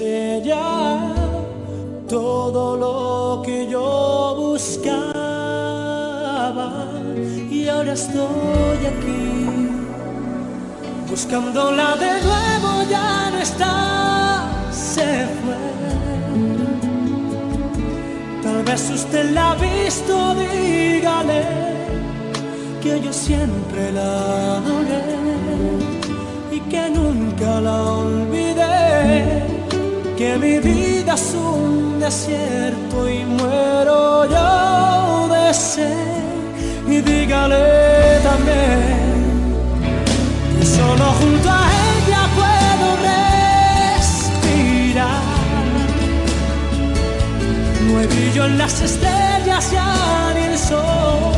ella todo lo que yo buscaba. Y ahora estoy aquí buscándola de nuevo ya no está se fue. Tal vez usted la ha visto dígale que yo siempre la adoré y que nunca la olvidé que mi vida es un desierto y muero yo de sed. Y dígale también que solo junto a ella puedo respirar. No hay brillo en las estrellas ya ni el sol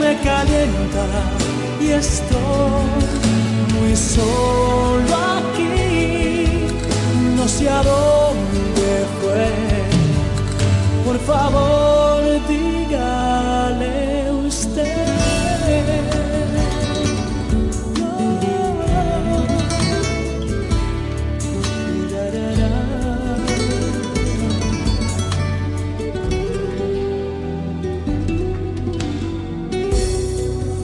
me calienta y estoy muy solo aquí sé a dónde fue. Por favor, dígale usted.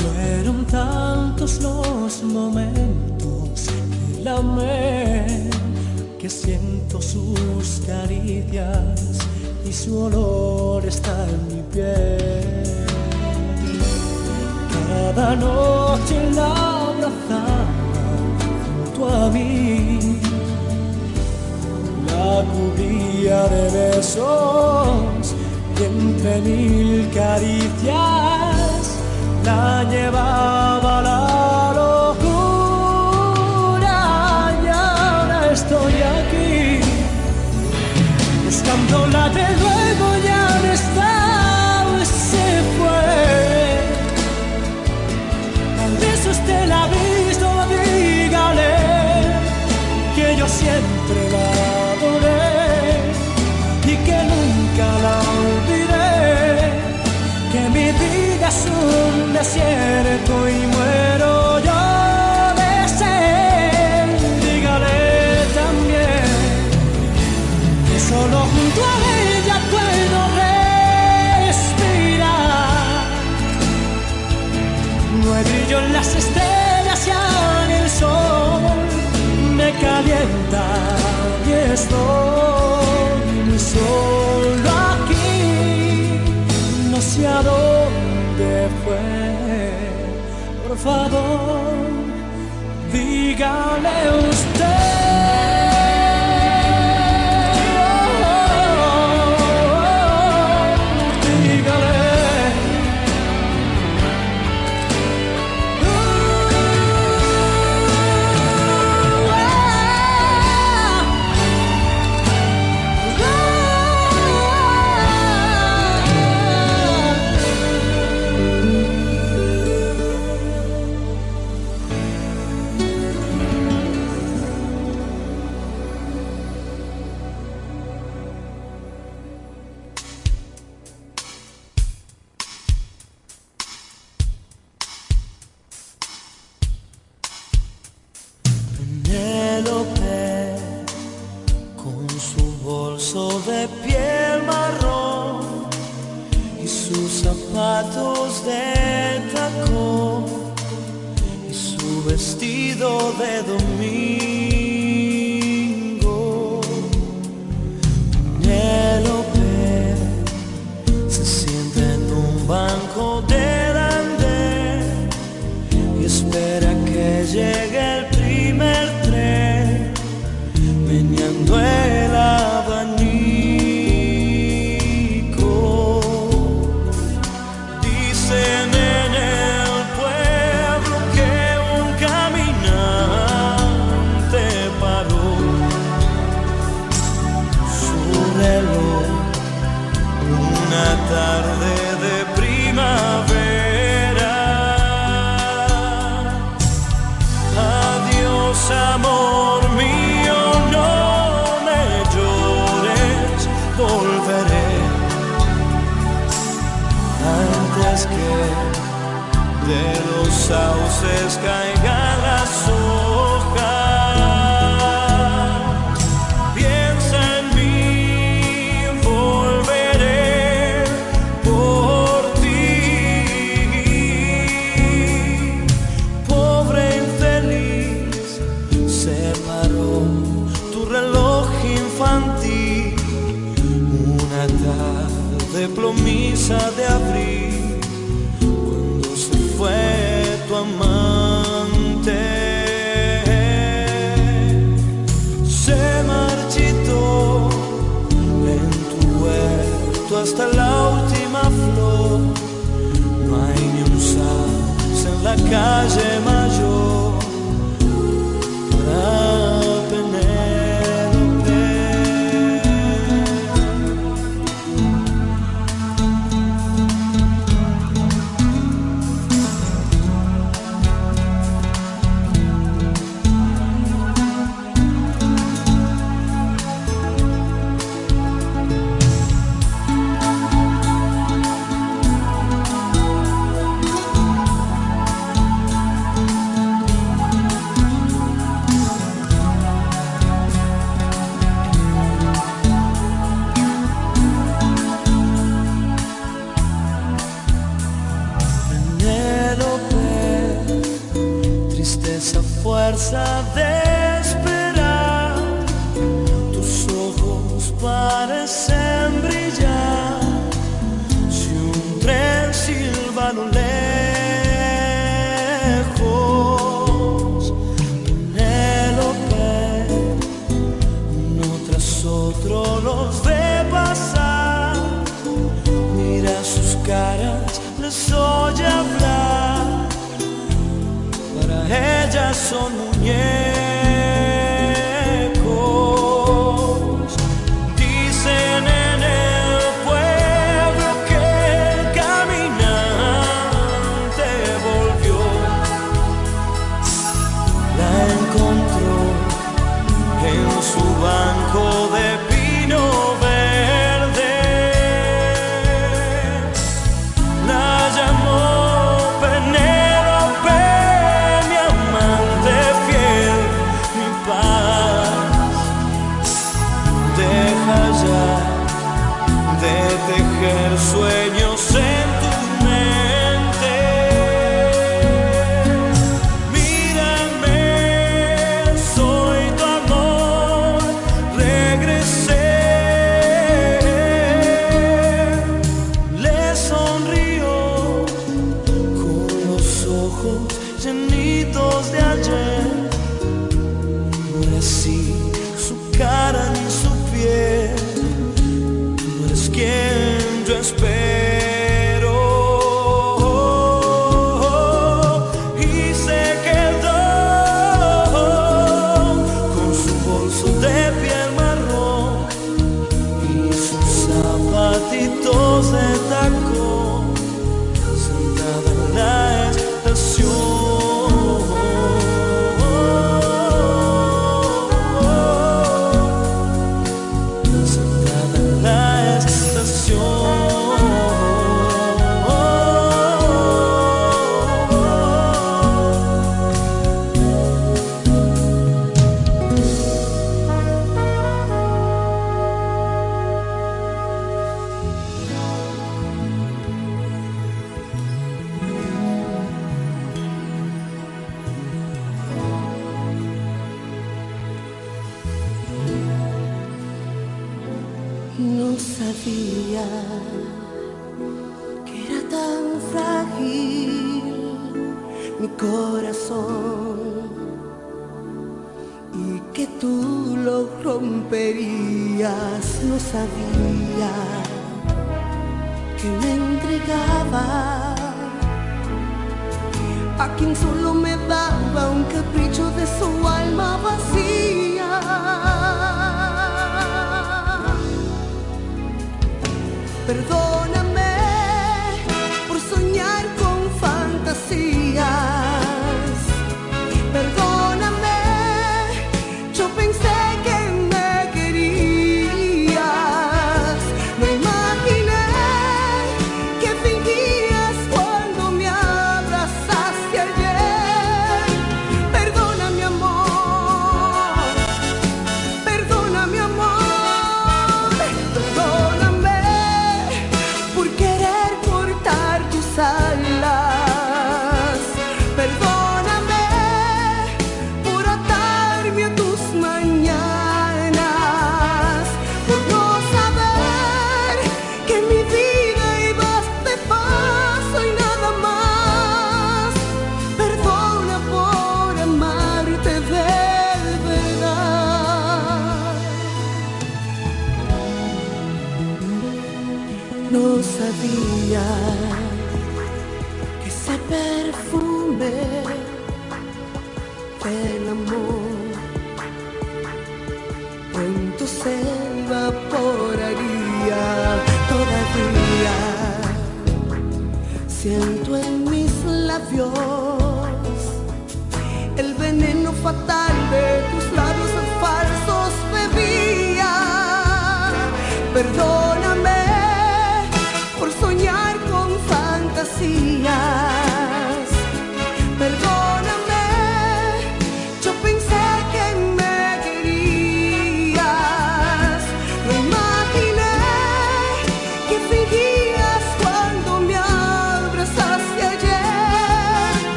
Fueron tantos los momentos que la y su olor está en mi piel. Cada noche la abrazaba junto a mí, la cubría de besos y entre mil caricias la llevaba a la buscándola de nuevo ya no está estoy muy solo aquí. No sé a dónde fue. Por favor, dígale de promesa de abril, cuando se fue tu amante. Se marchitó en tu huerto hasta la última flor, no hay ni un en la calle.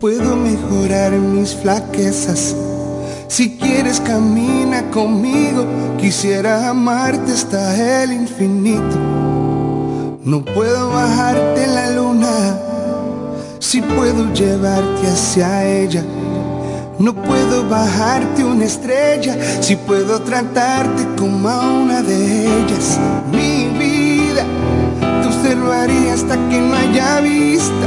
Puedo mejorar mis flaquezas. Si quieres camina conmigo, quisiera amarte hasta el infinito. No puedo bajarte la luna, si puedo llevarte hacia ella. No puedo bajarte una estrella, si puedo tratarte como a una de ellas. Hasta que no haya vista.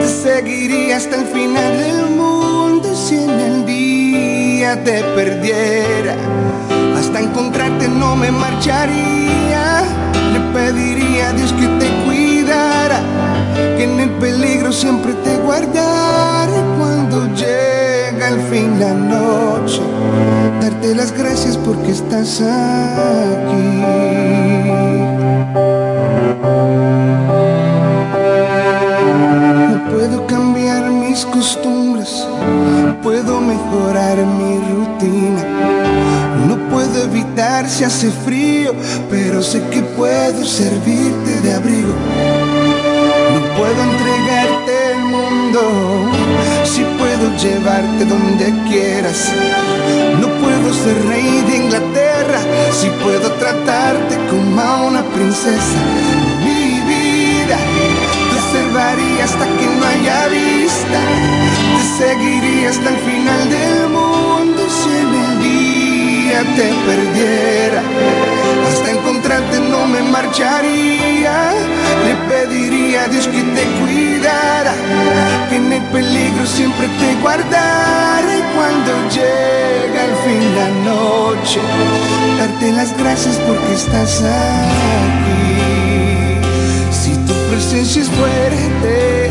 Te seguiría hasta el final del mundo si en el día te perdiera. Hasta encontrarte no me marcharía. Le pediría a Dios que te cuidara. Que en el peligro siempre te guardara. Cuando llega el fin la noche, darte las gracias porque estás aquí. Puedo mejorar mi rutina. No puedo evitar si hace frío, pero sé que puedo servirte de abrigo. No puedo entregarte el mundo, si puedo llevarte donde quieras. No puedo ser rey de Inglaterra, si puedo tratarte como a una princesa. Mi vida observaría hasta que no haya vista. Te seguiría hasta el final del mundo si en el día te perdiera. Hasta encontrarte no me marcharía. Le pediría a Dios que te cuidara. Que en el peligro siempre te guardara. Y cuando llega el fin la noche, darte las gracias porque estás aquí presencia es fuerte.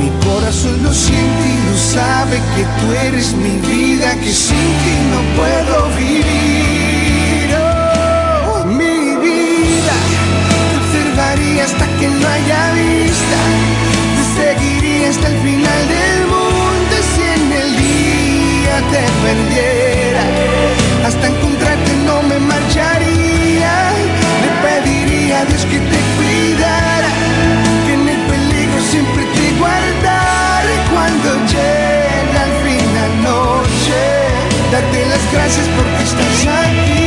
Mi corazón lo siente y lo sabe que tú eres mi vida, que sin ti no puedo vivir. Oh, mi vida, te observaría hasta que no haya vista. Te seguiría hasta el final del mundo si en el día te perdiera, hasta encontrarte no me marcharía. Le pediría a Dios que te gracias porque estás aquí.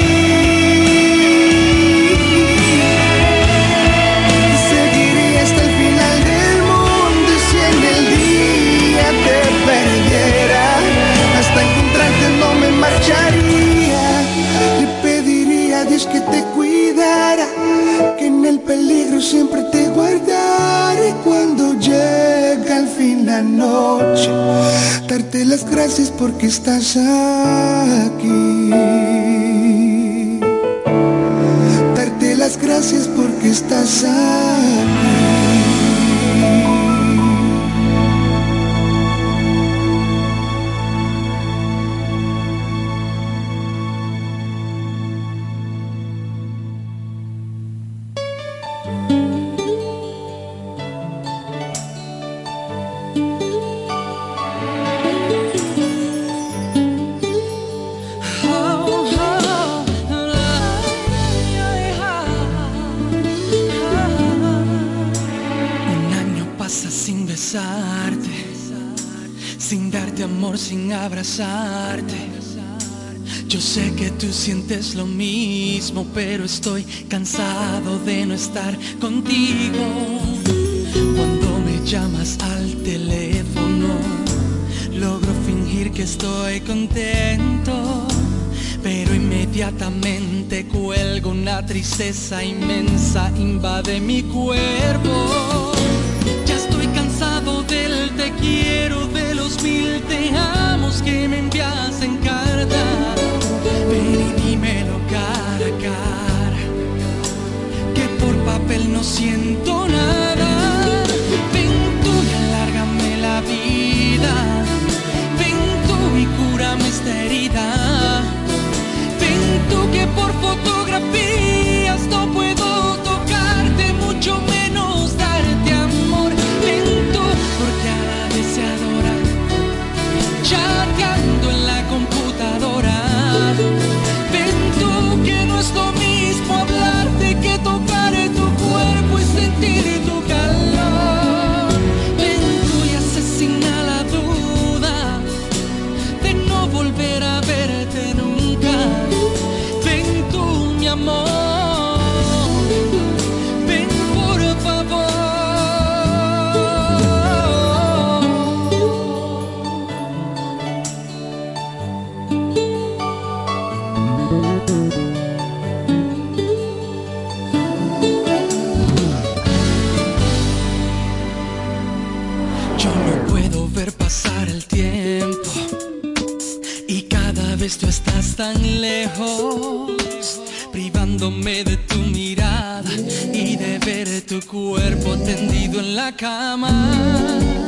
Noche, darte las gracias porque estás aquí. Darte las gracias porque estás aquí. Pasa sin besarte, sin darte amor, sin abrazarte. Yo sé que tú sientes lo mismo, pero estoy cansado de no estar contigo. Cuando me llamas al teléfono, logro fingir que estoy contento, pero inmediatamente cuelgo una tristeza inmensa, invade mi cuerpo. Quiero, de los mil te amos que me envías en carta. Ven y dímelo cara a cara, que por papel no siento nada. Ven tú y alárgame la vida, ven tú y cúrame esta herida. Ven tú que por fotografías cuerpo tendido en la cama.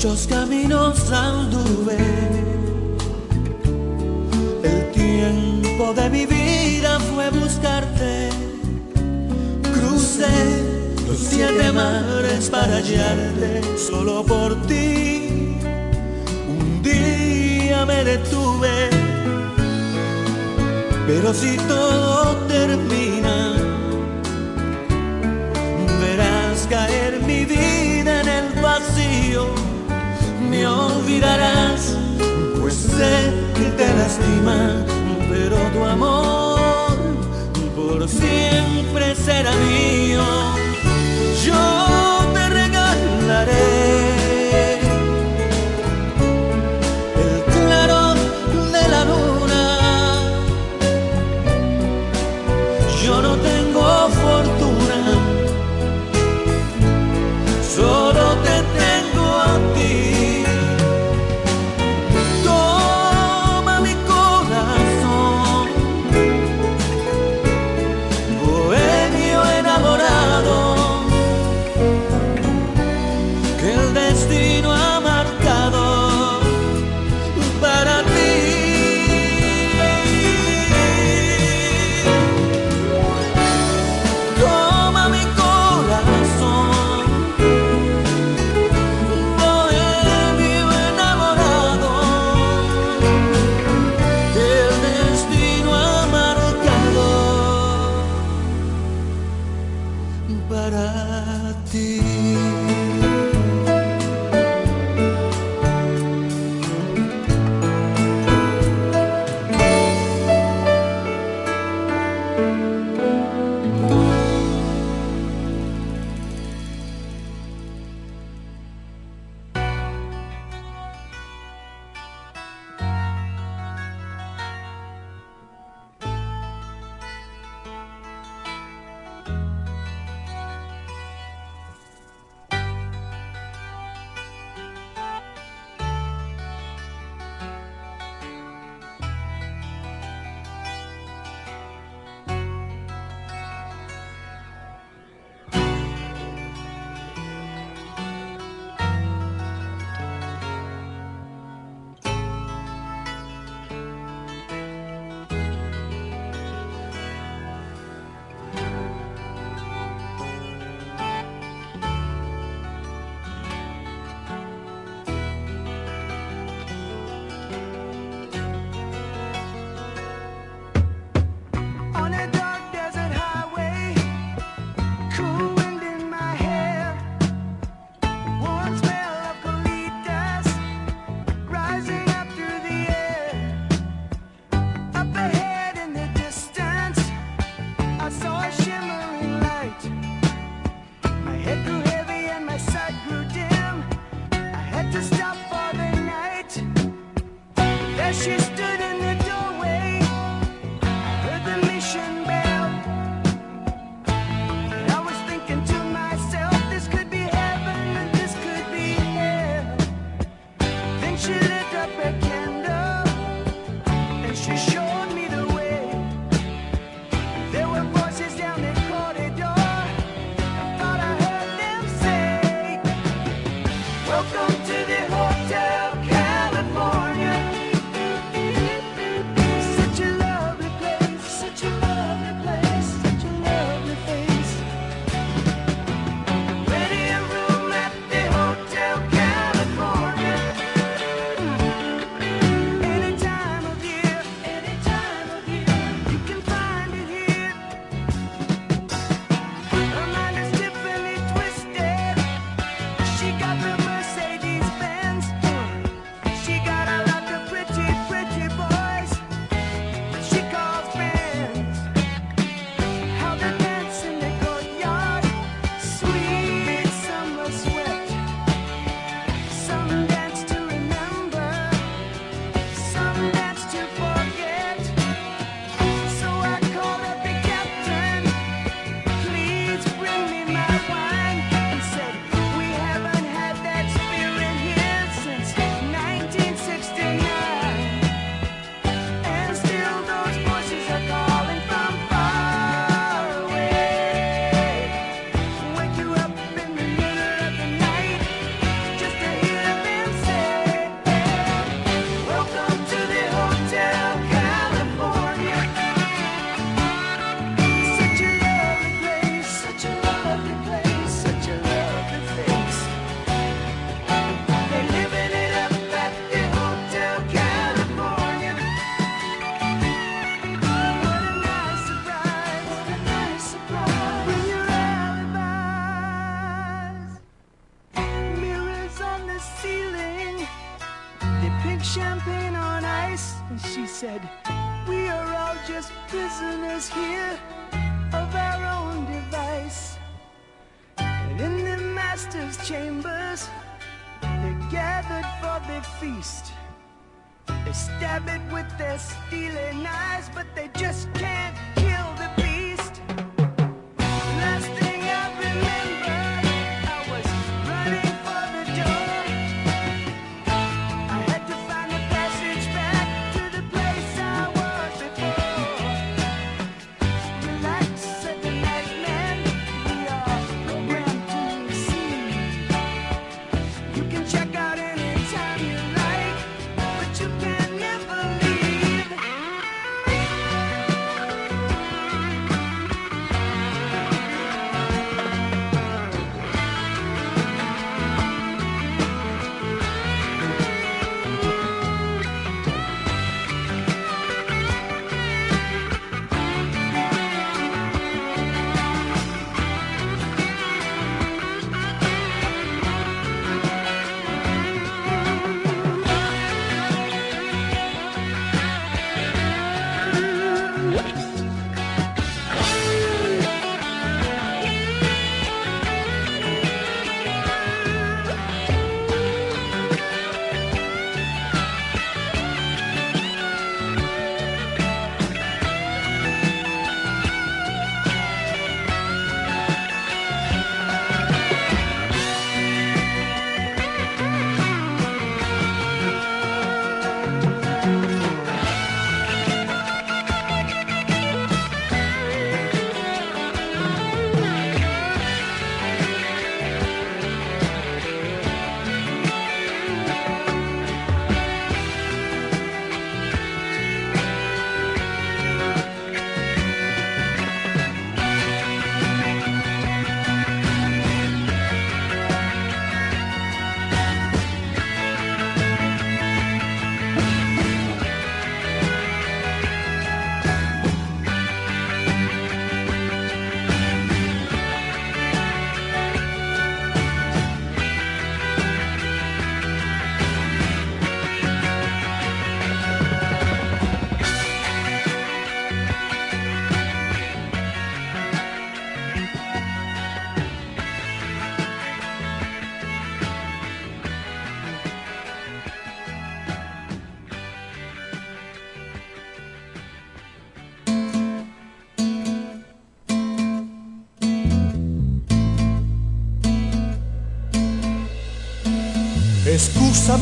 Muchos caminos anduve, el tiempo de mi vida fue buscarte, crucé siete mares para hallarte solo por ti. Un día me detuve, pero si todo termina, verás caer mi vida en el. Me olvidarás, pues sé que te lastima, pero tu amor por siempre será mío. Yo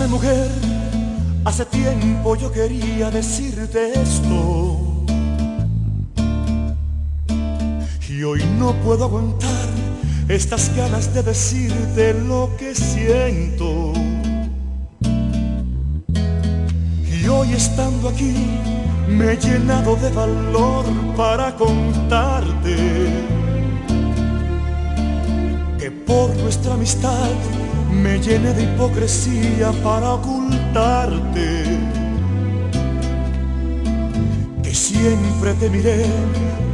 Mujer, hace tiempo yo quería decirte esto. Y hoy no puedo aguantar estas ganas de decirte lo que siento. Y hoy estando aquí me he llenado de valor para contarte que por nuestra amistad me llené de hipocresía para ocultarte. Que siempre te miré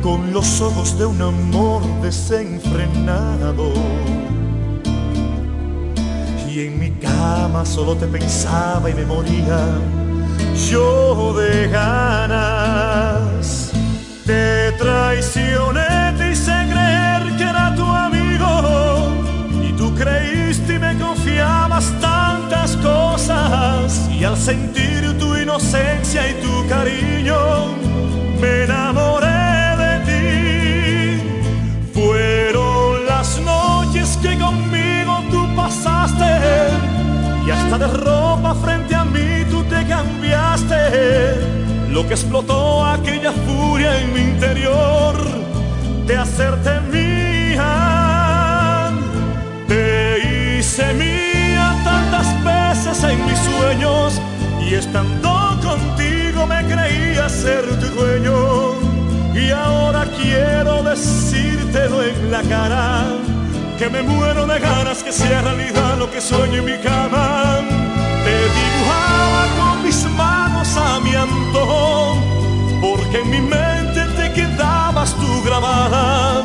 con los ojos de un amor desenfrenado. Y en mi cama solo te pensaba y me moría yo de ganas. Te traicioné, tantas cosas y al sentir tu inocencia y tu cariño me enamoré de ti. Fueron las noches que conmigo tú pasaste y hasta de ropa frente a mí tú te cambiaste. Lo que explotó aquella furia en mi interior de hacerte mía. Te hice mía veces en mis sueños y estando contigo me creía ser tu dueño. Y ahora quiero decírtelo en la cara que me muero de ganas que sea realidad lo que sueño en mi cama. Te dibujaba con mis manos a mi antojo, porque en mi mente te quedabas tú grabada.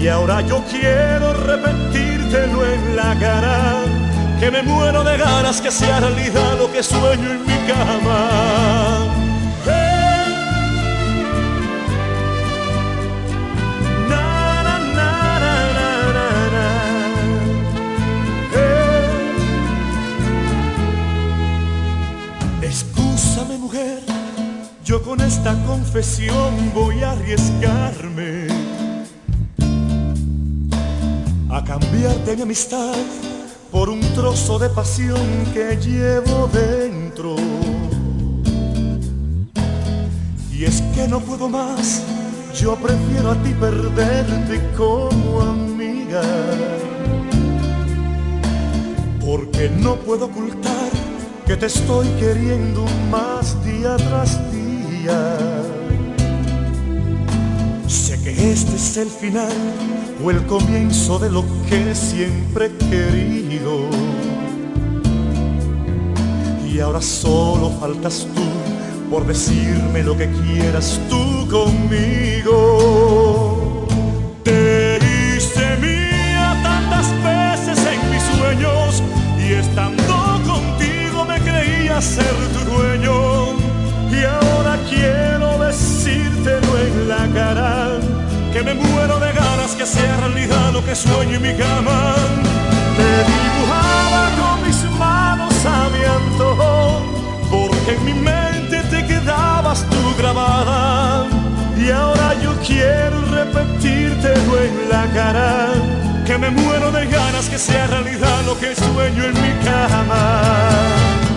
Y ahora yo quiero repetírtelo en la cara, que me muero de ganas que sea realidad lo que sueño en mi cama. Excúsame mujer, yo con esta confesión voy a arriesgarme a cambiarte mi amistad por un trozo de pasión que llevo dentro. Y es que no puedo más, yo prefiero a ti perderte como amiga. Porque no puedo ocultar que te estoy queriendo más día tras día. Este es el final o el comienzo de lo que siempre he querido. Y ahora solo faltas tú por decirme lo que quieras tú conmigo. Te hice mía tantas veces en mis sueños y estando contigo me creía ser tu dueño. Que me muero de ganas que sea realidad lo que sueño en mi cama. Te dibujaba con mis manos a mi antojo, porque en mi mente te quedabas tú grabada. Y ahora yo quiero repetírtelo en la cara, que me muero de ganas que sea realidad lo que sueño en mi cama.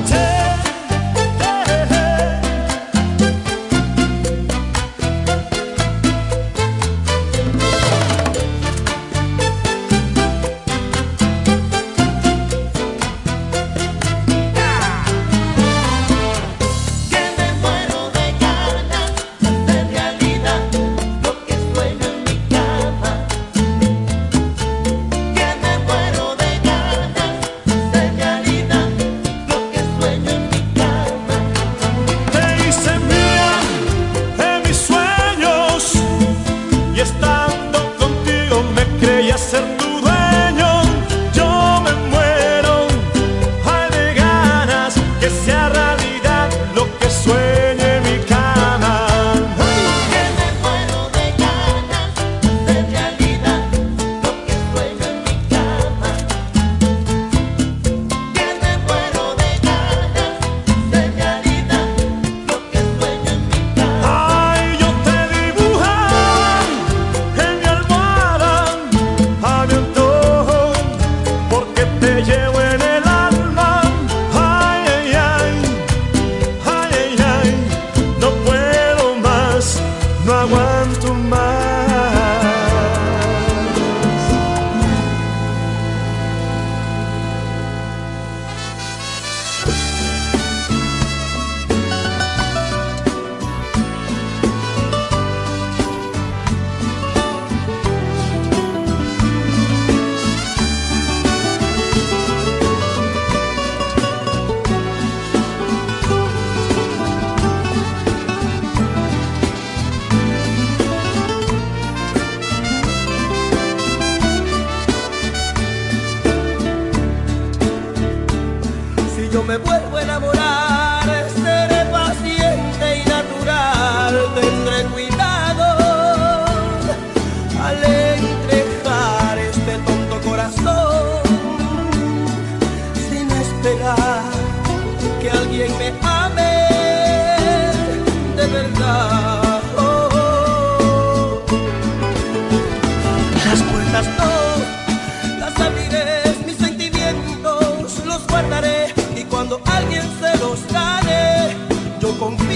Gane, yo confieso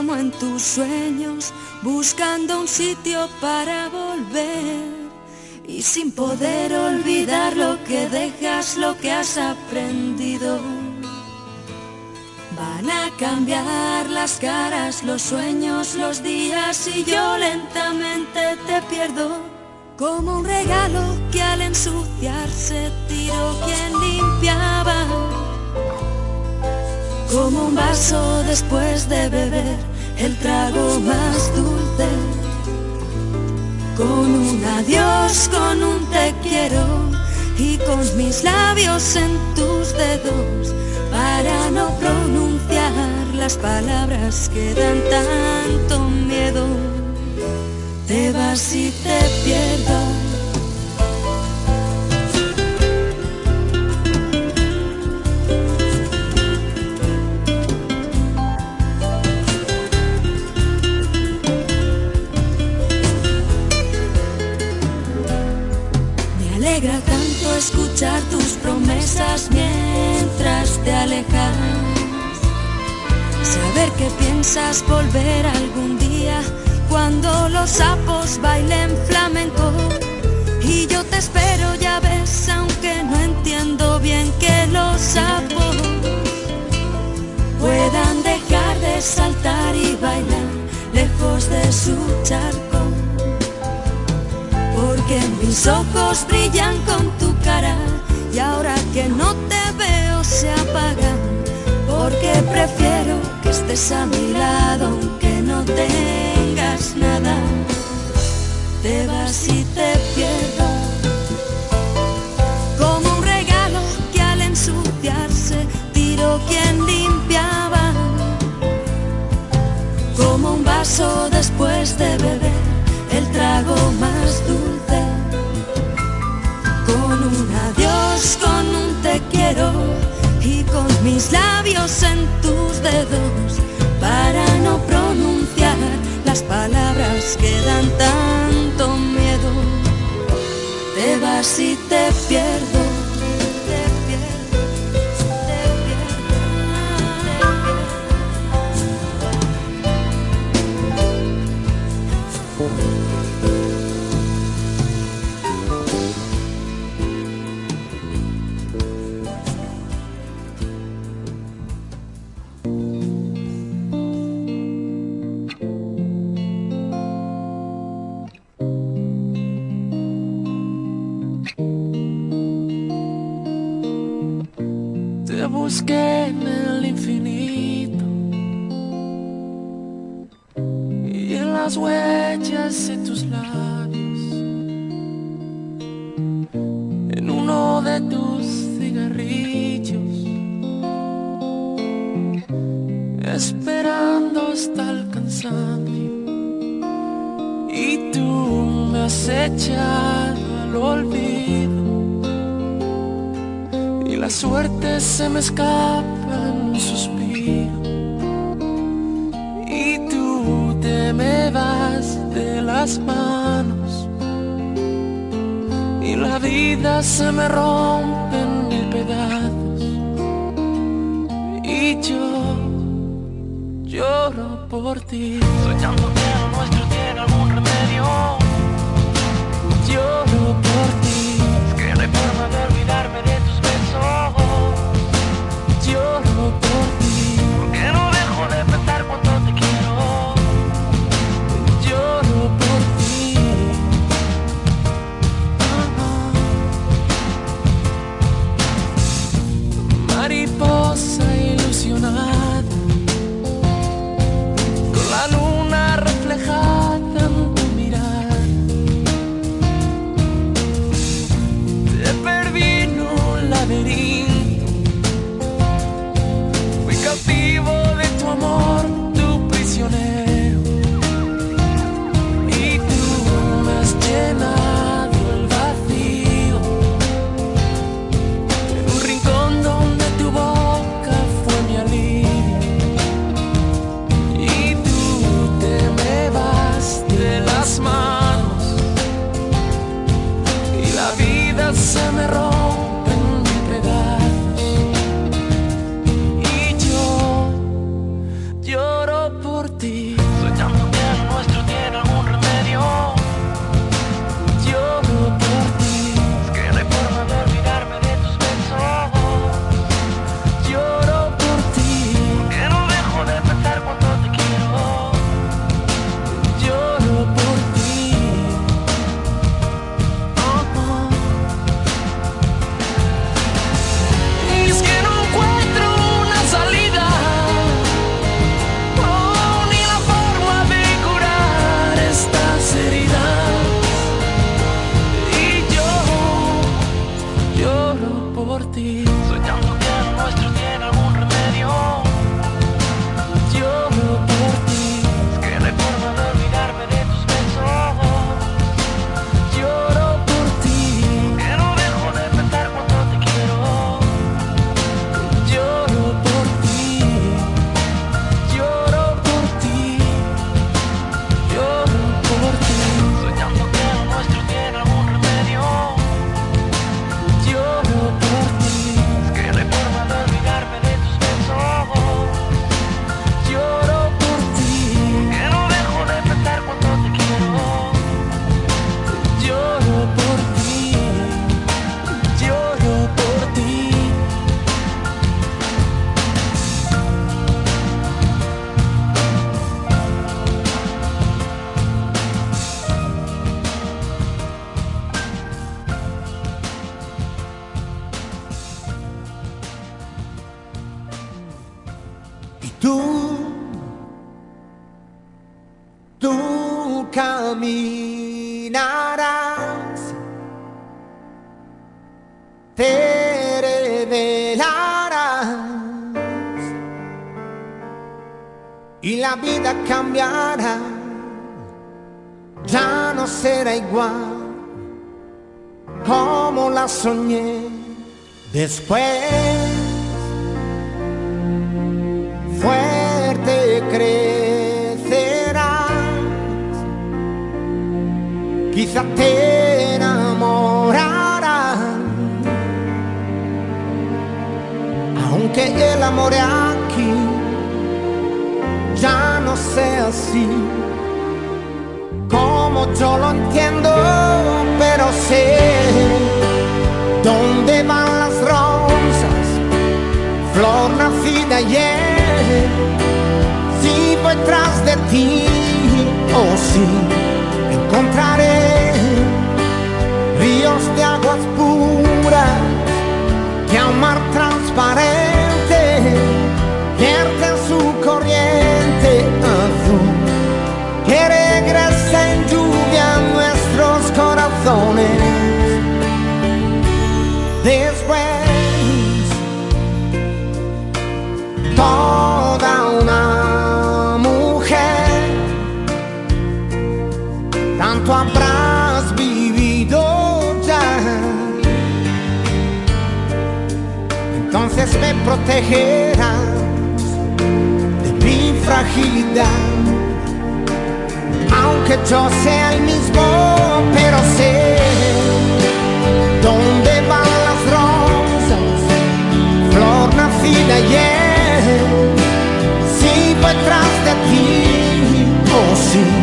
como en tus sueños, buscando un sitio para volver. Y sin poder olvidar lo que dejas, lo que has aprendido. Van a cambiar las caras, los sueños, los días y yo lentamente te pierdo. Como un regalo que al ensuciarse tiró quien limpiaba. Como un vaso después de beber el trago más dulce. Con un adiós, con un te quiero y con mis labios en tus dedos para no pronunciar las palabras que dan tanto miedo. Te vas y te pierdo. Escuchar tus promesas mientras te alejas. Saber que piensas volver algún día cuando los sapos bailen flamenco. Y yo te espero, ya ves, aunque no entiendo bien que los sapos puedan dejar de saltar y bailar lejos de su charco porque mis ojos brillan con tu y ahora que no te veo se apagan, porque prefiero que estés a mi lado aunque no tengas nada. Te vas y te pierdo. Como un regalo que al ensuciarse tiró quien limpiaba como un vaso después de beber el trago más mis labios en tus dedos para no pronunciar las palabras que dan tanto miedo. Te vas y te pierdo. Yo lloro por ti. Soñando que lo nuestro tiene algún remedio. Lloro por ti. Es que no hay forma de olvidarme de tus besos. Lloro Tú, tú caminarás, te revelarás. Y la vida cambiará, ya no será igual como la soñé. Después. Quizá te enamorarás, aunque el amor aquí ya no sea así como yo lo entiendo, pero sé dónde van las rosas, flor nacida ayer, si voy tras de ti o si encontraré spotted protegerás de mi fragilidad. Aunque yo sea el mismo, pero sé dónde van las rosas, flor nacida ayer, si voy tras de ti o si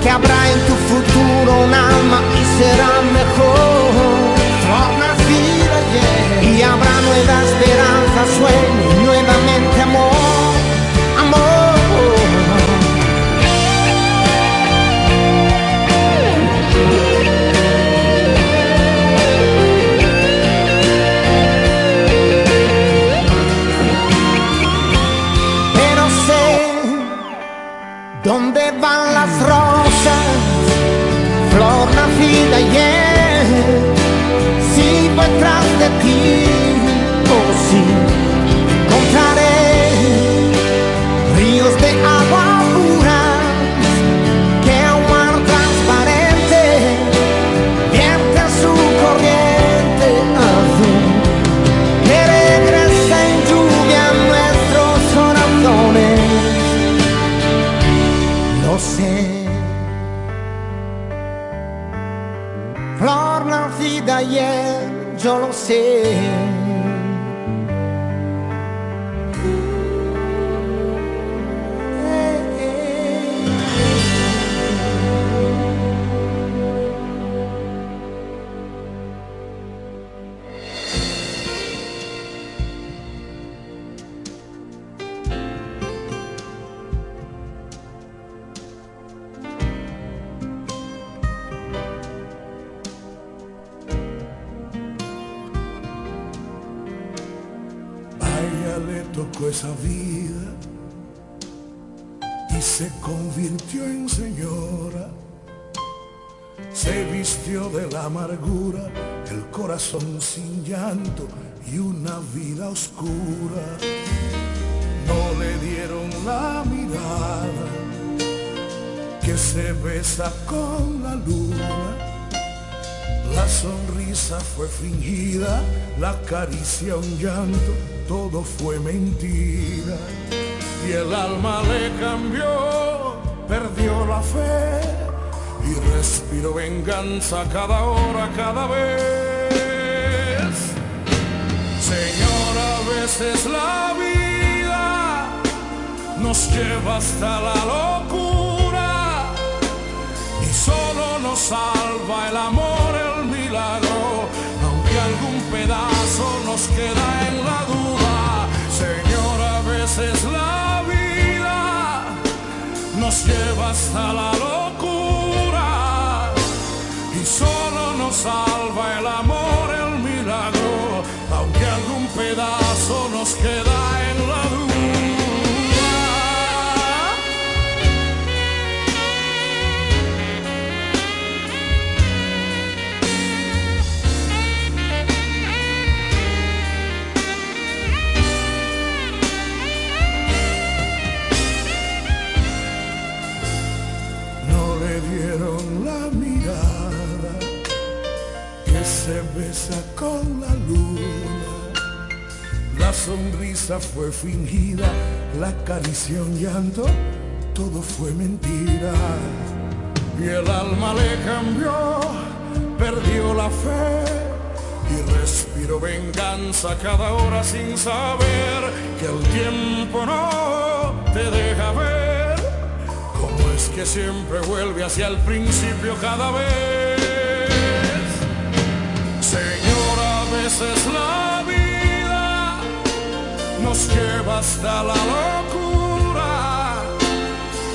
Porque habrá en tu futuro un alma y flor nacida ayer, si voy tras de ti o si ayer, yo lo fingida, la caricia un llanto, todo fue mentira. Y el alma le cambió, perdió la fe y respiró venganza cada hora, cada vez. Señor, a veces la vida nos lleva hasta la locura y solo nos salva el amor, nos queda en la duda. Señor, a veces la vida nos lleva hasta la locura y solo nos salva el amor, el milagro, aunque algún pedazo nos queda en sonrisa fue fingida, la caricia un llanto, todo fue mentira. Y el alma le cambió, perdió la fe y respiró venganza cada hora sin saber que el tiempo no te deja ver. Cómo es que siempre vuelve hacia el principio cada vez. Señor, a veces la nos lleva hasta la locura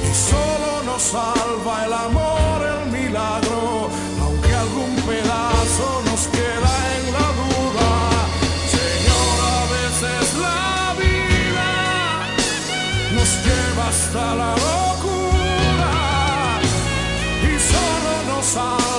y solo nos salva el amor, el milagro, aunque algún pedazo nos queda en la duda. Señor, a veces la vida nos lleva hasta la locura y solo nos salva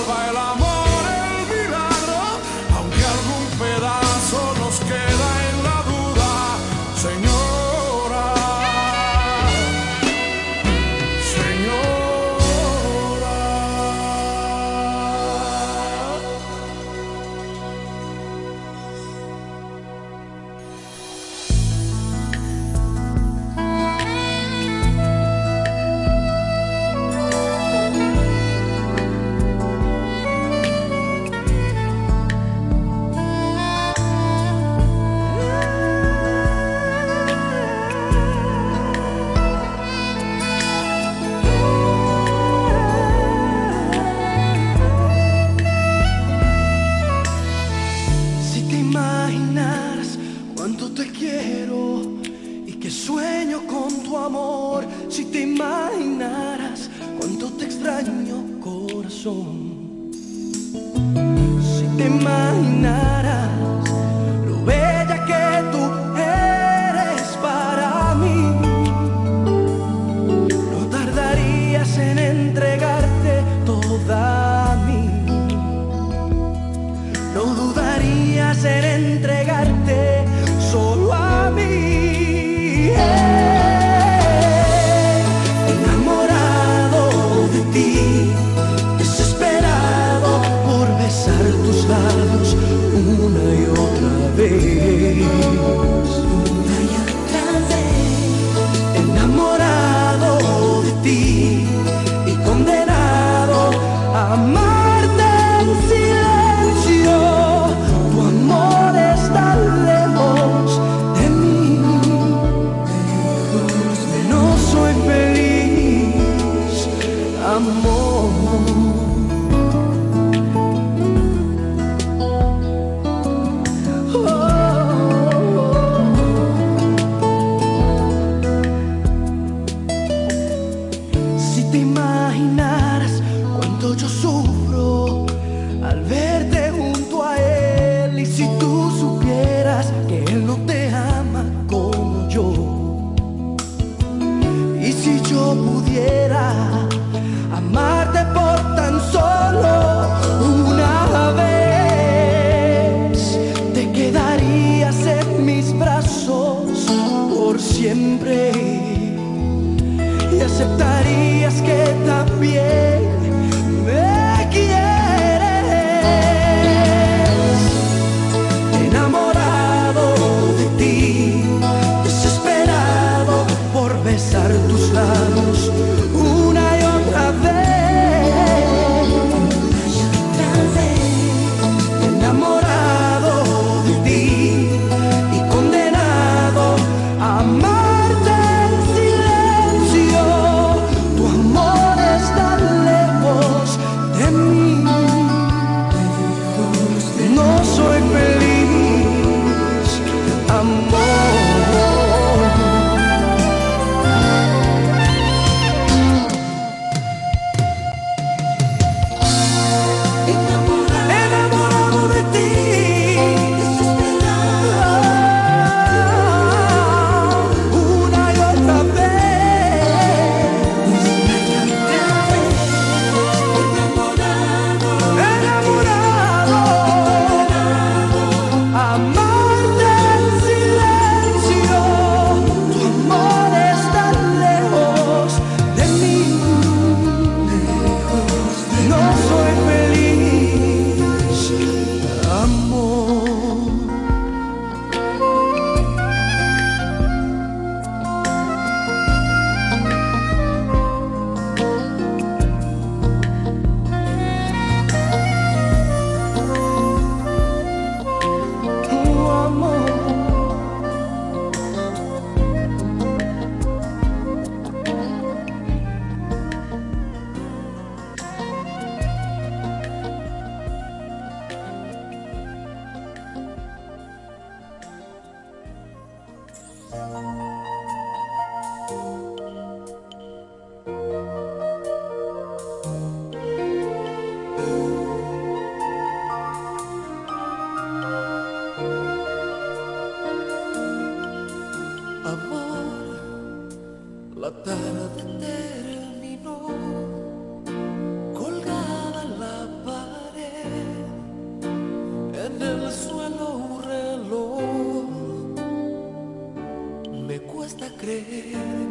te imaginaras cuánto yo soy.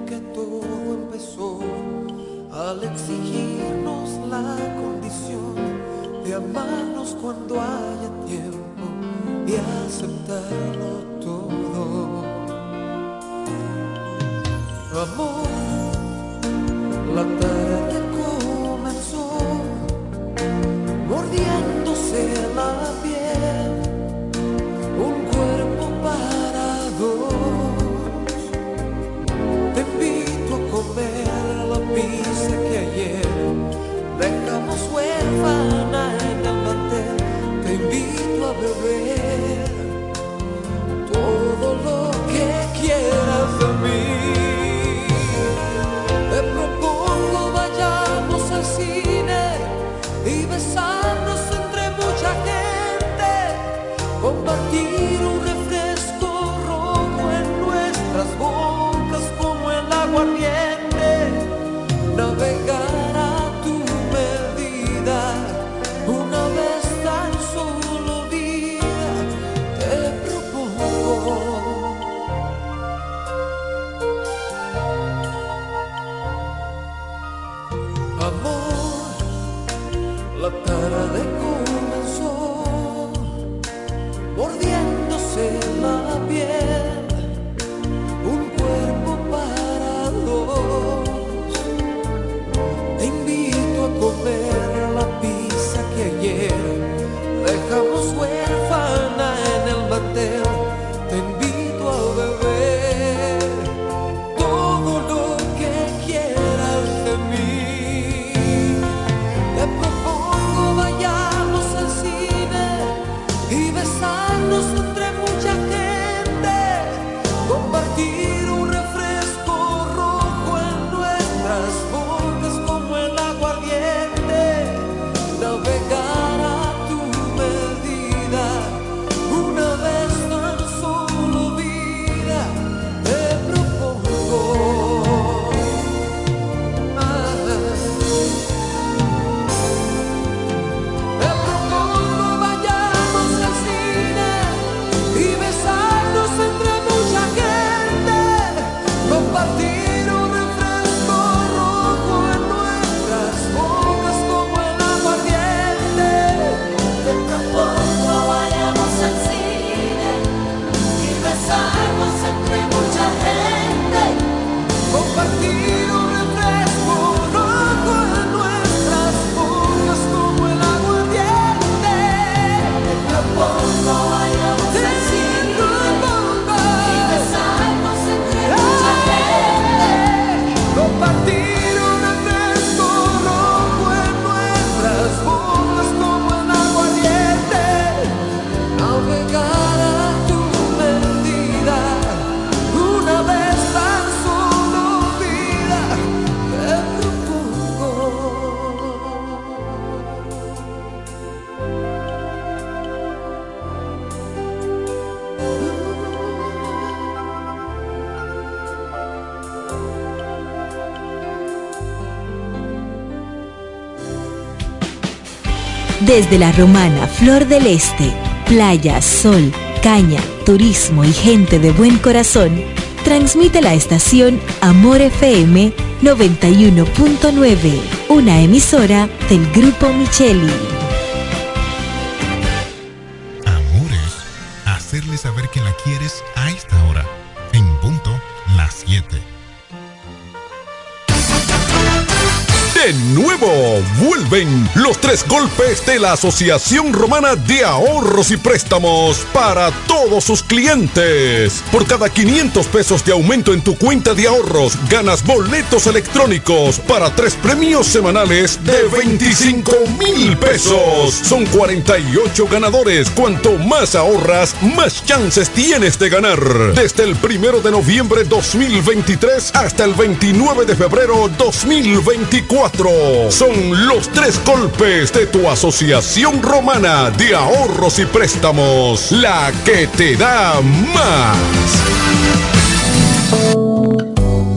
Que todo empezó al exigirnos la condición de amarnos cuando haya tiempo y aceptarlo todo. Amor, la Desde la romana Flor del Este, playa, sol, caña, turismo y gente de buen corazón, transmite la estación Amor FM 91.9, una emisora del Grupo Micheli. Vuelven los tres golpes de la Asociación Romana de Ahorros y Préstamos para todos sus clientes. Por cada 500 pesos de aumento en tu cuenta de ahorros, ganas boletos electrónicos para tres premios semanales de 25 mil pesos. Son 48 ganadores. Cuanto más ahorras, más chances tienes de ganar. Desde el primero de noviembre 2023 hasta el 29 de febrero 2024. Son los tres golpes de tu Asociación Romana de Ahorros y Préstamos. La que te da más.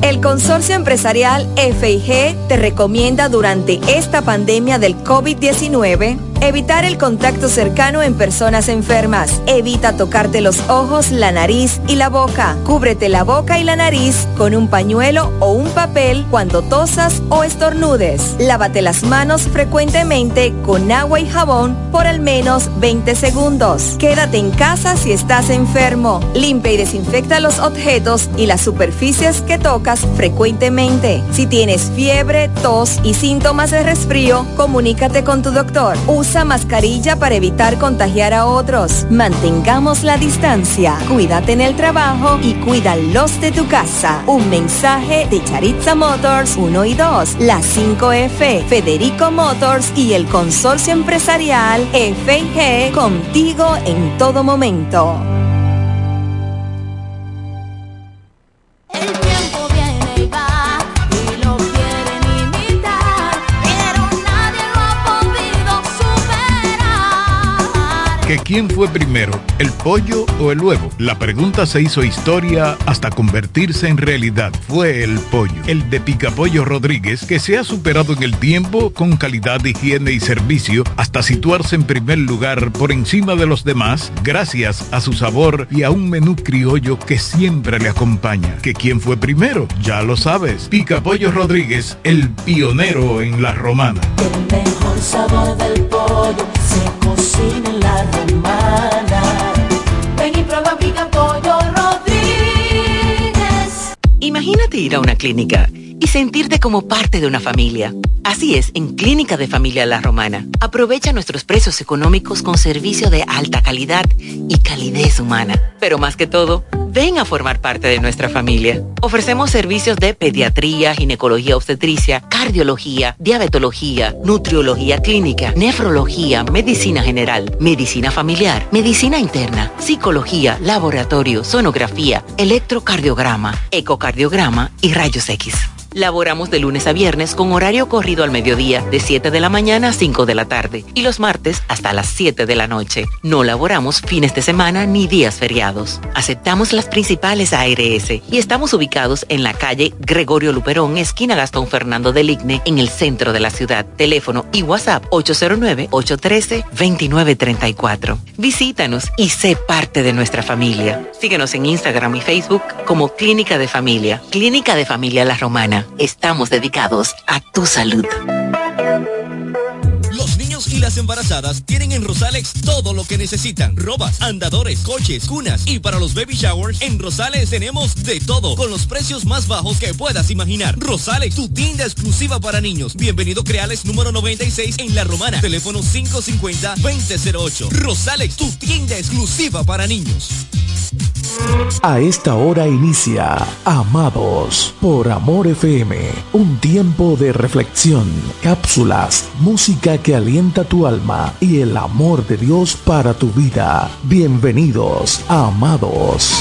El Consorcio Empresarial FIG te recomienda durante esta pandemia del COVID-19 Evitar el contacto cercano en personas enfermas. Evita tocarte los ojos, la nariz y la boca. Cúbrete la boca y la nariz con un pañuelo o un papel cuando tosas o estornudes. Lávate las manos frecuentemente con agua y jabón por al menos 20 segundos. Quédate en casa si estás enfermo. Limpia y desinfecta los objetos y las superficies que tocas frecuentemente. Si tienes fiebre, tos y síntomas de resfrío, comunícate con tu doctor. Usa mascarilla para evitar contagiar a otros. Mantengamos la distancia. Cuídate en el trabajo y cuida los de tu casa. Un mensaje de Charitza Motors 1 y 2, la 5F, Federico Motors y el consorcio empresarial FG contigo en todo momento. Quién fue primero, el pollo o el huevo? La pregunta se hizo historia hasta convertirse en realidad. Fue el pollo, el de Picapollo Rodríguez, que se ha superado en el tiempo con calidad, higiene y servicio hasta situarse en primer lugar por encima de los demás gracias a su sabor y a un menú criollo que siempre le acompaña. ¿Que quién fue primero? Ya lo sabes. Picapollo Rodríguez, el pionero en la romana. El mejor sabor del pollo cocina en la romana. Ven y prueba pica pollo Rodríguez. Imagínate ir a una clínica y sentirte como parte de una familia. Así es, en Clínica de Familia La Romana. Aprovecha nuestros precios económicos con servicio de alta calidad y calidez humana. Pero más que todo, ven a formar parte de nuestra familia. Ofrecemos servicios de pediatría, ginecología obstetricia, cardiología, diabetología, nutriología clínica, nefrología, medicina general, medicina familiar, medicina interna, psicología, laboratorio, sonografía, electrocardiograma, ecocardiograma y rayos X. Laboramos de lunes a viernes con horario corrido al mediodía, de 7 de la mañana a 5 de la tarde, y los martes hasta las 7 de la noche. No laboramos fines de semana ni días feriados. Aceptamos las principales ARS y estamos ubicados en la calle Gregorio Luperón, esquina Gastón Fernando del Igne, en el centro de la ciudad. Teléfono y WhatsApp 809-813-2934. Visítanos y sé parte de nuestra familia. Síguenos en Instagram y Facebook como Clínica de Familia. Clínica de Familia La Romana. Estamos dedicados a tu salud. Y las embarazadas tienen en Rosalex todo lo que necesitan. Robas, andadores, coches, cunas y para los baby showers en Rosales tenemos de todo con los precios más bajos que puedas imaginar. Rosalex, tu tienda exclusiva para niños. Bienvenido Creales número 96 en La Romana. Teléfono 550-2008. Rosalex, tu tienda exclusiva para niños. A esta hora inicia Amados por Amor FM, un tiempo de reflexión, cápsulas, música que alienta tu alma y el amor de Dios para tu vida. Bienvenidos Amados.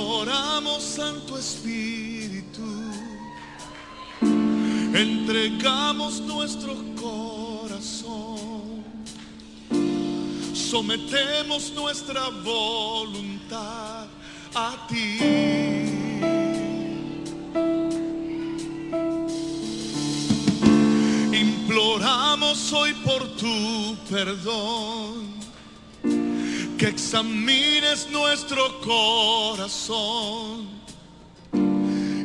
Adoramos, Santo Espíritu. Entregamos nuestro corazón. Sometemos nuestra voluntad a ti. Imploramos hoy por tu perdón que examines nuestro corazón.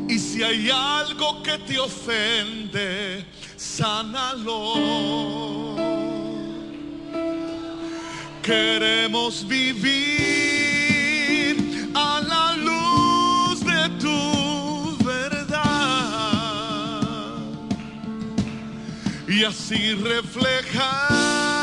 Y si hay algo que te ofende, sánalo. Queremos vivir a la luz de tu verdad y así reflejar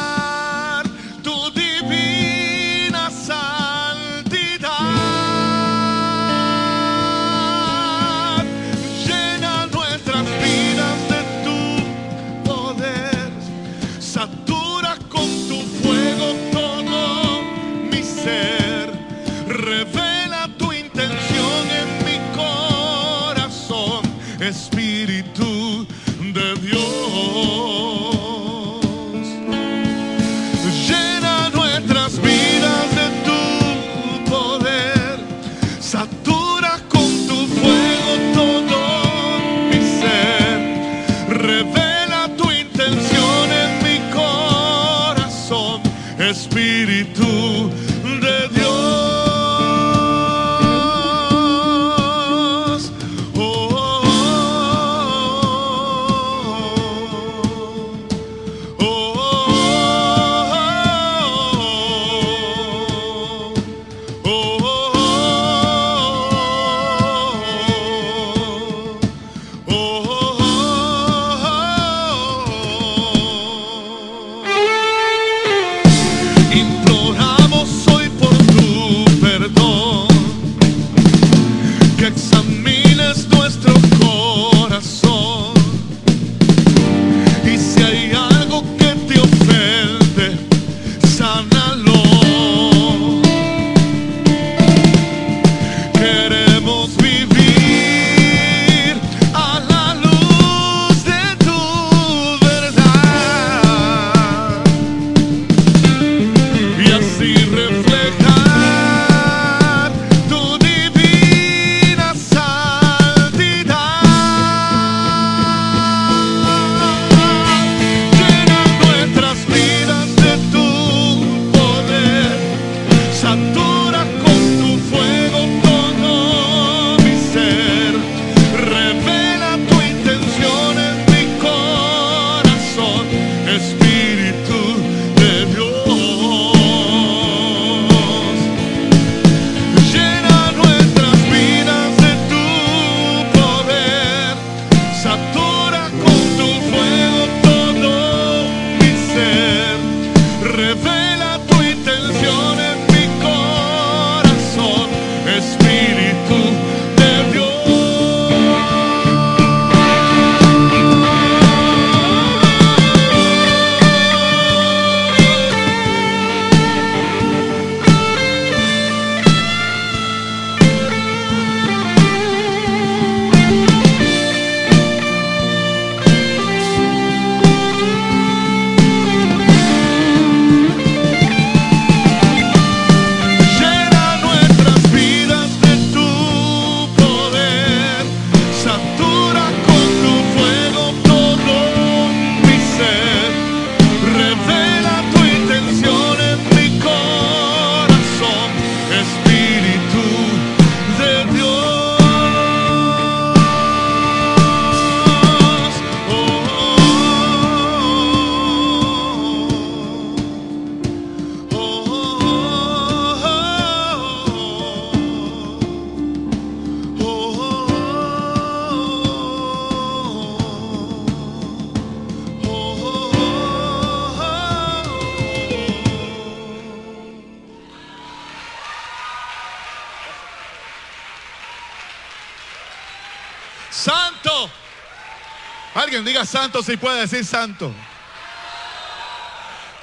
santo si puede decir santo.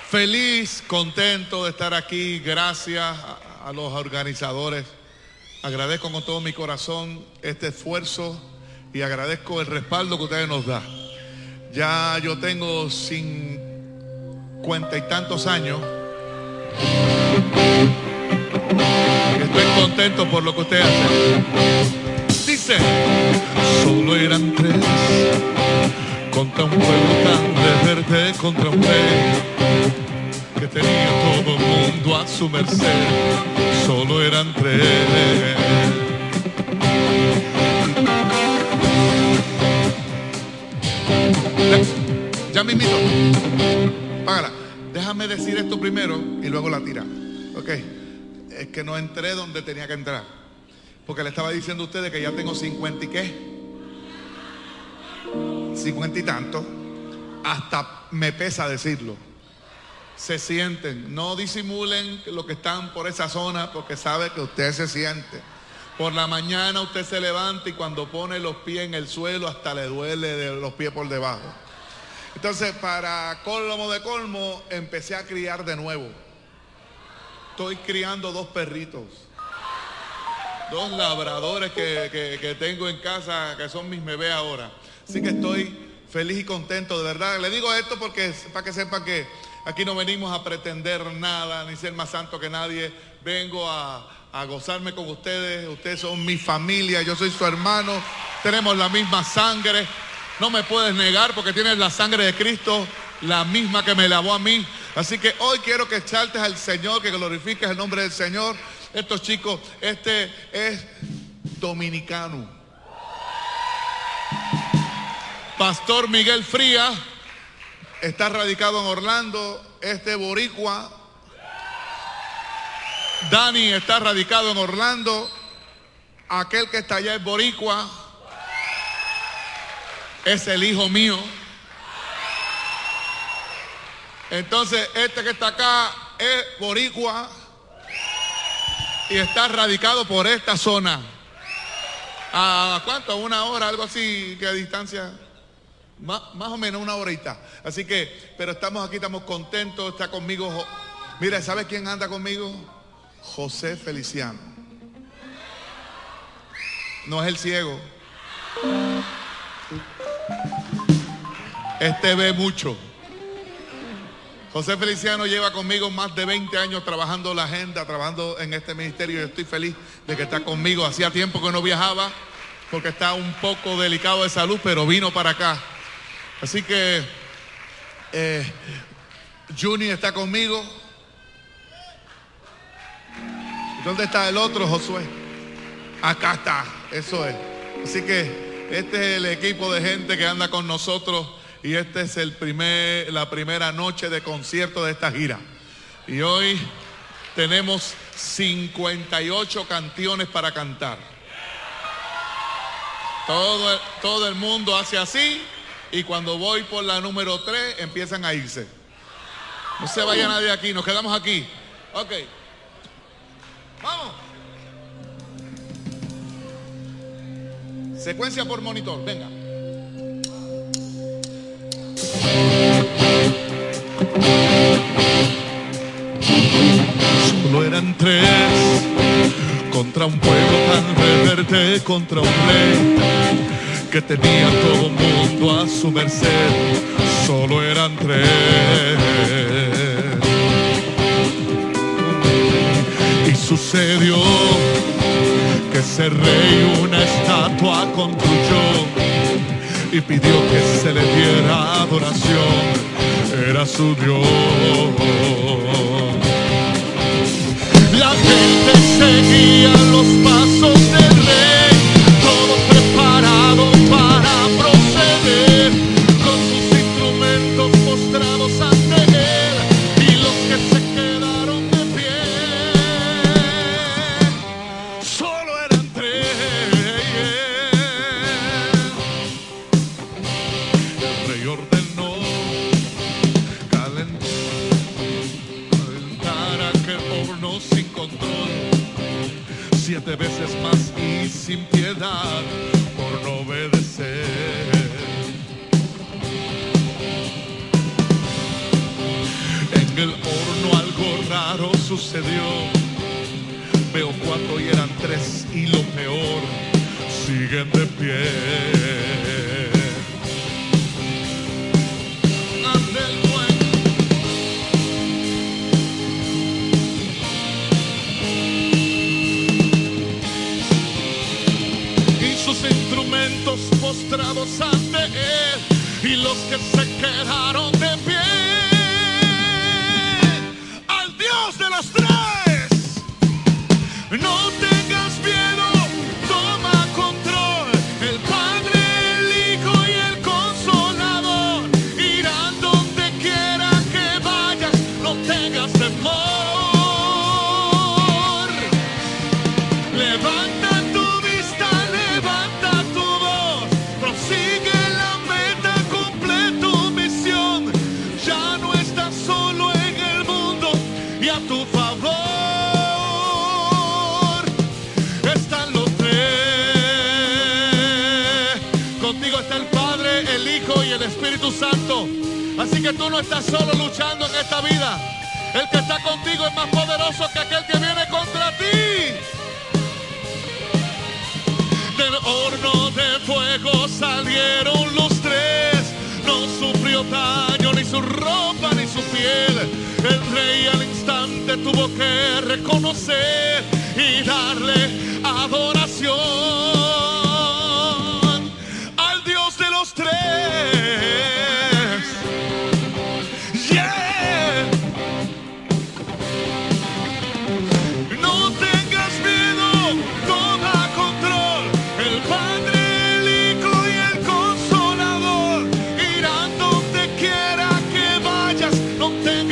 Feliz, contento de estar aquí. Gracias a, los organizadores. Agradezco con todo mi corazón este esfuerzo y agradezco el respaldo que ustedes nos dan. Ya yo tengo cincuenta y tantos años. Estoy contento por lo que ustedes hacen. Dice, solo eran tres contra un pueblo tan de contra un que tenía todo el mundo a su merced. Solo eran tres. Ya- invito. Págala. Déjame decir esto primero y luego la tira. Ok. Es que no entré donde tenía que entrar. Porque le estaba diciendo a ustedes que ya tengo 50 y qué. 50 y tanto. Hasta me pesa decirlo. Se sienten. No disimulen lo que están por esa zona porque sabe que usted se siente. Por la mañana usted se levanta y cuando pone los pies en el suelo hasta le duele de los pies por debajo. Entonces, para colmo de colmo, empecé a criar de nuevo. Estoy criando dos perritos. dos labradores que, que- que tengo en casa, que son mis bebés ahora. Así que estoy feliz y contento, de verdad. Le digo esto porque para que sepan que aquí no venimos a pretender nada, ni ser más santo que nadie. Vengo a, a gozarme con ustedes. Ustedes son mi familia, yo soy su hermano. Tenemos la misma sangre. No me puedes negar porque tienes la sangre de Cristo, la misma que me lavó a mí. Así que hoy quiero que exaltes al Señor, que glorifiques el nombre del Señor. Estos chicos, este es dominicano. Pastor Miguel Fría está radicado en Orlando. Este boricua. Dani está radicado en Orlando. Aquel que está allá es boricua. Es el hijo mío. Entonces, este que está acá es boricua y está radicado por esta zona. ¿A cuánto? ¿A una hora? Algo así, ¿qué distancia? Má- más o menos una horita. Así que, pero estamos aquí, estamos contentos. Está conmigo. Mira, ¿sabe quién anda conmigo? José Feliciano. No es el ciego. Este ve mucho. José Feliciano lleva conmigo más de 20 años trabajando la agenda, trabajando en este ministerio y estoy feliz de que está conmigo. Hacía tiempo que no viajaba porque está un poco delicado de salud, pero vino para acá. Así que eh, Juni está conmigo. ¿Dónde está el otro, Josué? Acá está, eso es. Así que este es el equipo de gente que anda con nosotros y este es el primer, la primera noche de concierto de esta gira. Y hoy tenemos 58 canciones para cantar. Todo, todo el mundo hace así y cuando voy por la número 3 empiezan a irse. No se vaya nadie aquí, nos quedamos aquí. Ok. Vamos. Secuencia por monitor, venga. Solo eran tres contra un pueblo tan reverte, contra un rey que tenía todo mundo a su merced. Solo eran tres. Y sucedió que ese rey una estatua construyó y pidió que se le diera adoración. Era su Dios. La gente seguía los pasos del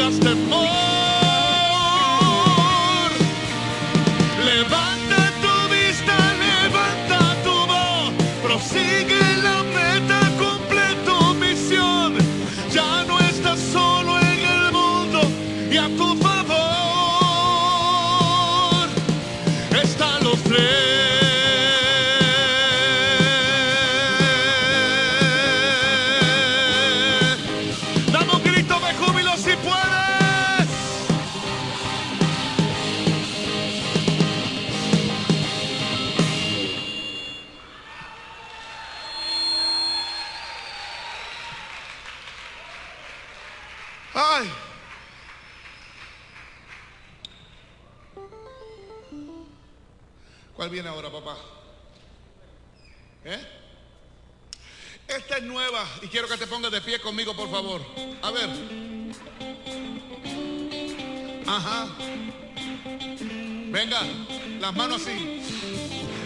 No tengas temor. Las manos así.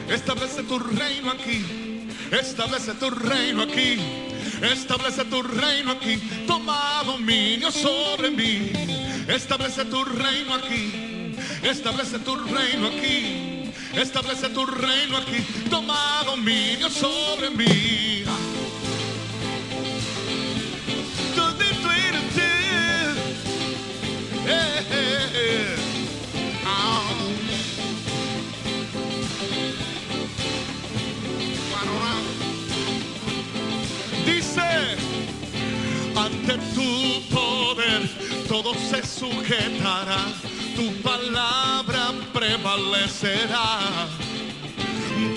Establece tu reino aquí. Establece tu reino aquí. Establece tu reino aquí. Toma dominio sobre mí. Establece tu reino aquí. Establece tu reino aquí. Establece tu reino aquí. Toma dominio sobre mí. Ante tu poder todo se sujetará, tu palabra prevalecerá.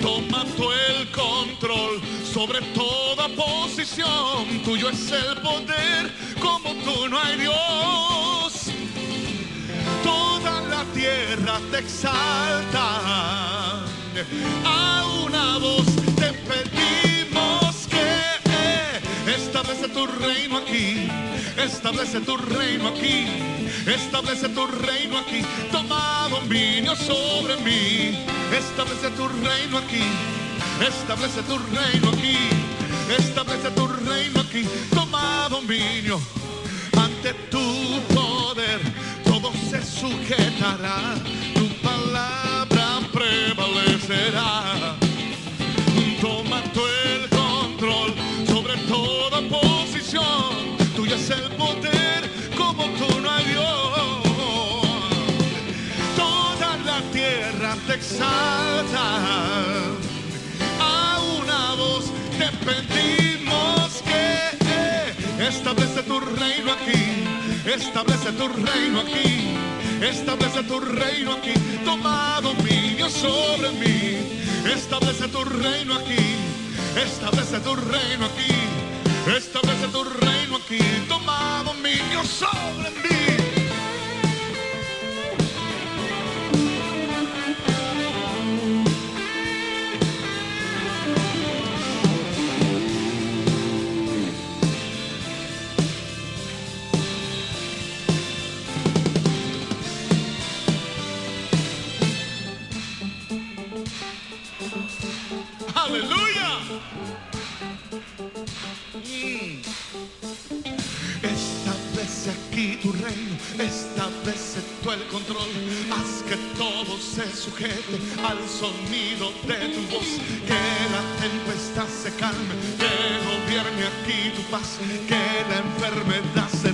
Toma tú el control sobre toda posición, tuyo es el poder, como tú no hay Dios. Toda la tierra te exalta, a una voz te pedimos establece tu reino aquí, establece tu reino aquí, establece tu reino aquí, toma dominio sobre mí, establece tu reino aquí, establece tu reino aquí, establece tu reino aquí, toma dominio ante tu poder, todo se sujetará, tu palabra prevalecerá. A una voz te pedimos que establece tu reino aquí. Establece tu reino aquí. Establece tu reino aquí. Toma dominio sobre mí. Establece tu reino aquí. Establece tu reino aquí. Establece tu reino aquí. Toma dominio sobre mí. Establece tú el control, haz que todo se sujete al sonido de tu voz, que la tempestad se calme, que gobierne aquí tu paz, que la enfermedad se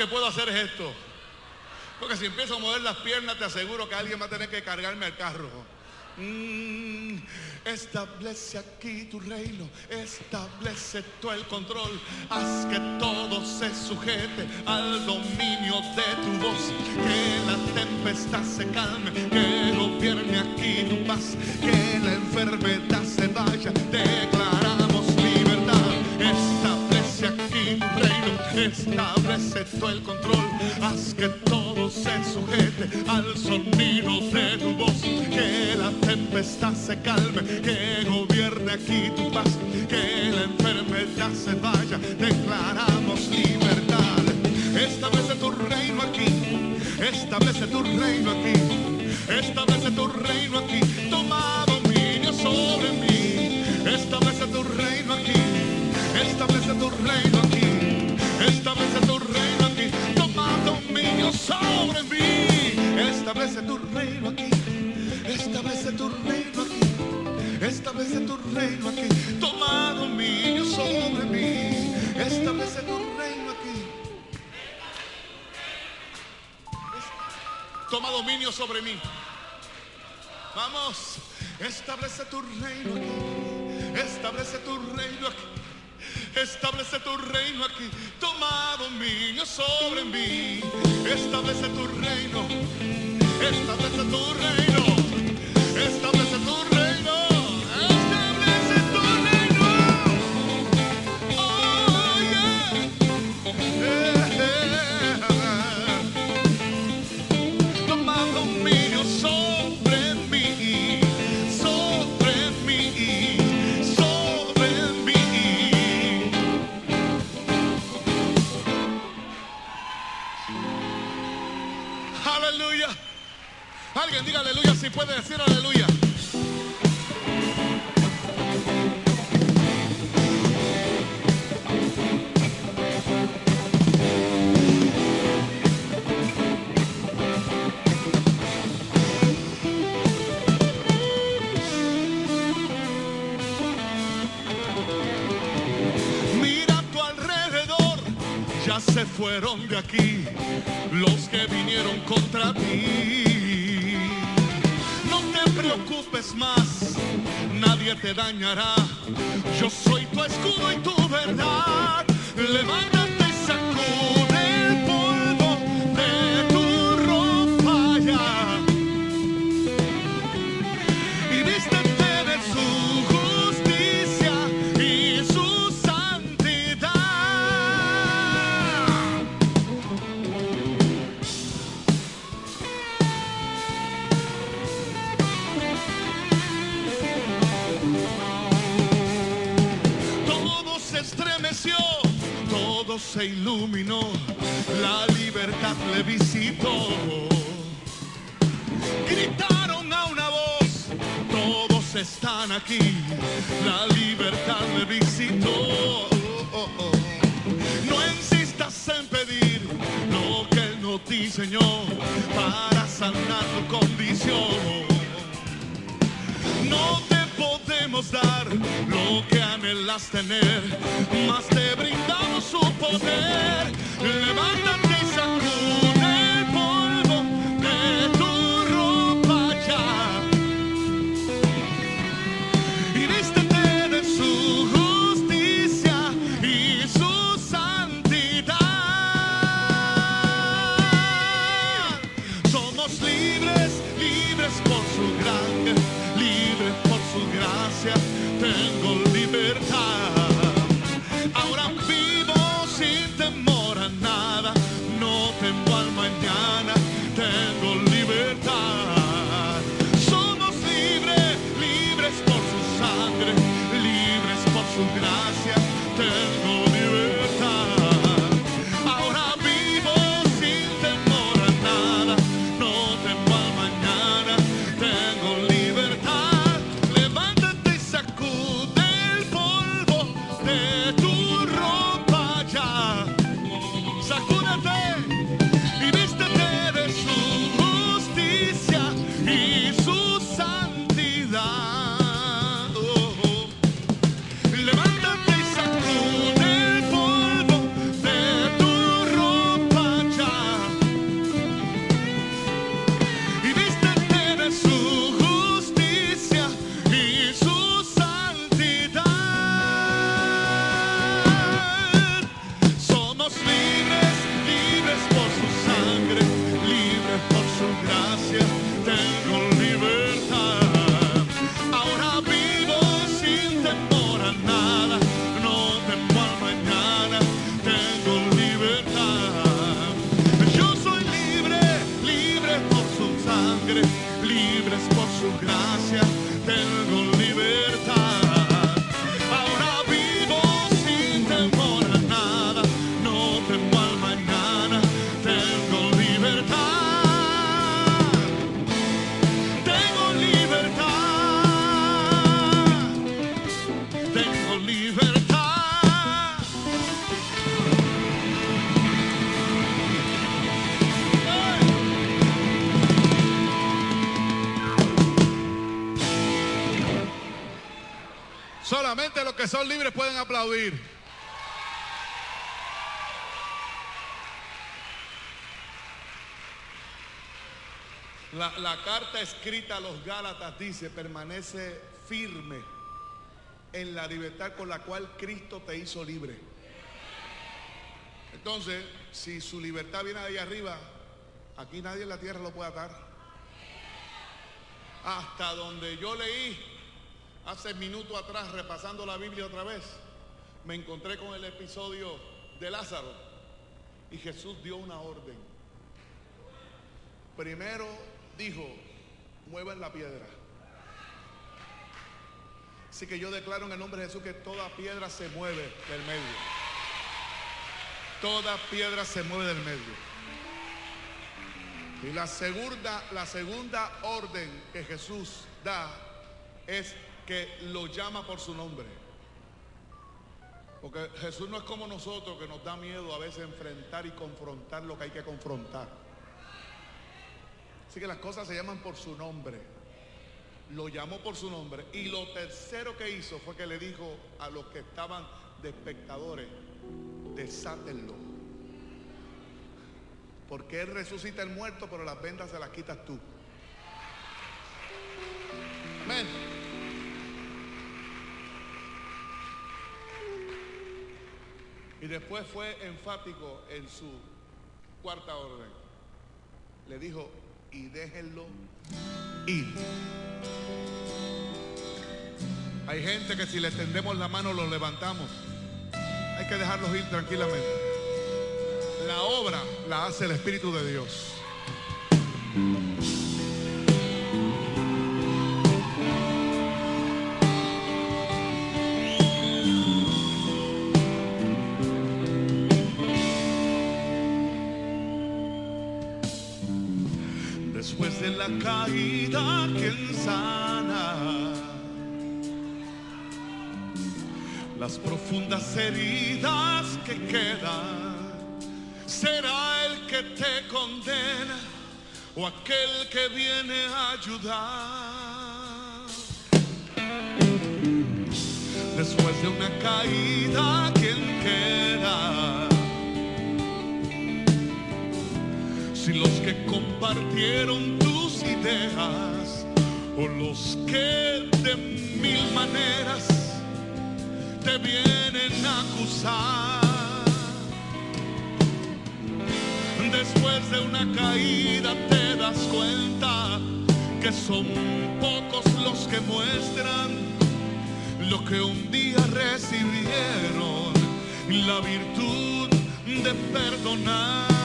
que puedo hacer es esto. Porque si empiezo a mover las piernas, te aseguro que alguien va a tener que cargarme al carro. Mm, establece aquí tu reino, establece tú el control, haz que todo se sujete al dominio de tu voz, que la tempestad se calme, que gobierne aquí tu paz, que la enfermedad se vaya, establece tú el control, haz que todo se sujete al sonido de tu voz, que la tempestad se calme, que gobierne aquí tu paz, que la enfermedad se vaya, declaramos libertad. Establece tu reino aquí, establece tu reino aquí, establece tu reino aquí, toma dominio sobre mí, establece tu reino aquí, establece tu reino aquí, sobre mí, establece tu reino aquí, establece tu reino aquí, establece tu reino aquí, toma dominio sobre mí, establece tu reino aquí. Toma dominio sobre mí. Vamos, establece tu reino aquí. Establece tu reino aquí. Establece tu reino aquí. Toma dominio sobre mí. Establece tu reino. Establece tu reino. Establece tu reino. Alguien diga aleluya si puede decir aleluya. Se fueron de aquí los que vinieron contra ti. Te preocupes más, nadie te dañará. Yo soy tu escudo y tu verdad. Levántate y sacude se iluminó, la libertad le visitó. Gritaron a una voz, todos están aquí, la libertad me visitó. No insistas en pedir lo que no te enseñó para sanar tu condición. No dar lo que anhelas tener, más te brindamos su poder. Levántate y sacude son libres pueden aplaudir. La, carta escrita a los Gálatas dice, permanece firme en la libertad con la cual Cristo te hizo libre. Entonces, si su libertad viene de ahí arriba, aquí nadie en la tierra lo puede atar. Hasta donde yo leí hace minutos atrás, repasando la Biblia otra vez, me encontré con el episodio de Lázaro y Jesús dio una orden. Primero dijo, muevan la piedra. Así que yo declaro en el nombre de Jesús que toda piedra se mueve del medio. Toda piedra se mueve del medio. Y la segunda, la segunda orden que Jesús da es que lo llama por su nombre. Porque Jesús no es como nosotros que nos da miedo a veces enfrentar y confrontar lo que hay que confrontar. Así que las cosas se llaman por su nombre. Lo llamó por su nombre. Y lo tercero que hizo fue que le dijo a los que estaban de espectadores, desátenlo. Porque Él resucita el muerto, pero las vendas se las quitas tú. Amén. Y después fue enfático en su cuarta orden. Le dijo, y déjenlo ir. Hay gente que si le tendemos la mano lo levantamos. Hay que dejarlos ir tranquilamente. La obra la hace el Espíritu de Dios. La caída, ¿quién sana? Las profundas heridas que quedan. ¿Será el que te condena o aquel que viene a ayudar? Después de una caída, ¿quién queda? Si los que compartieron ideas o los que de mil maneras te vienen a acusar. Después de una caída te das cuenta que son pocos los que muestran lo que un día recibieron, la virtud de perdonar.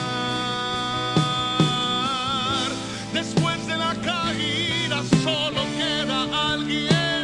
Después de la caída solo queda alguien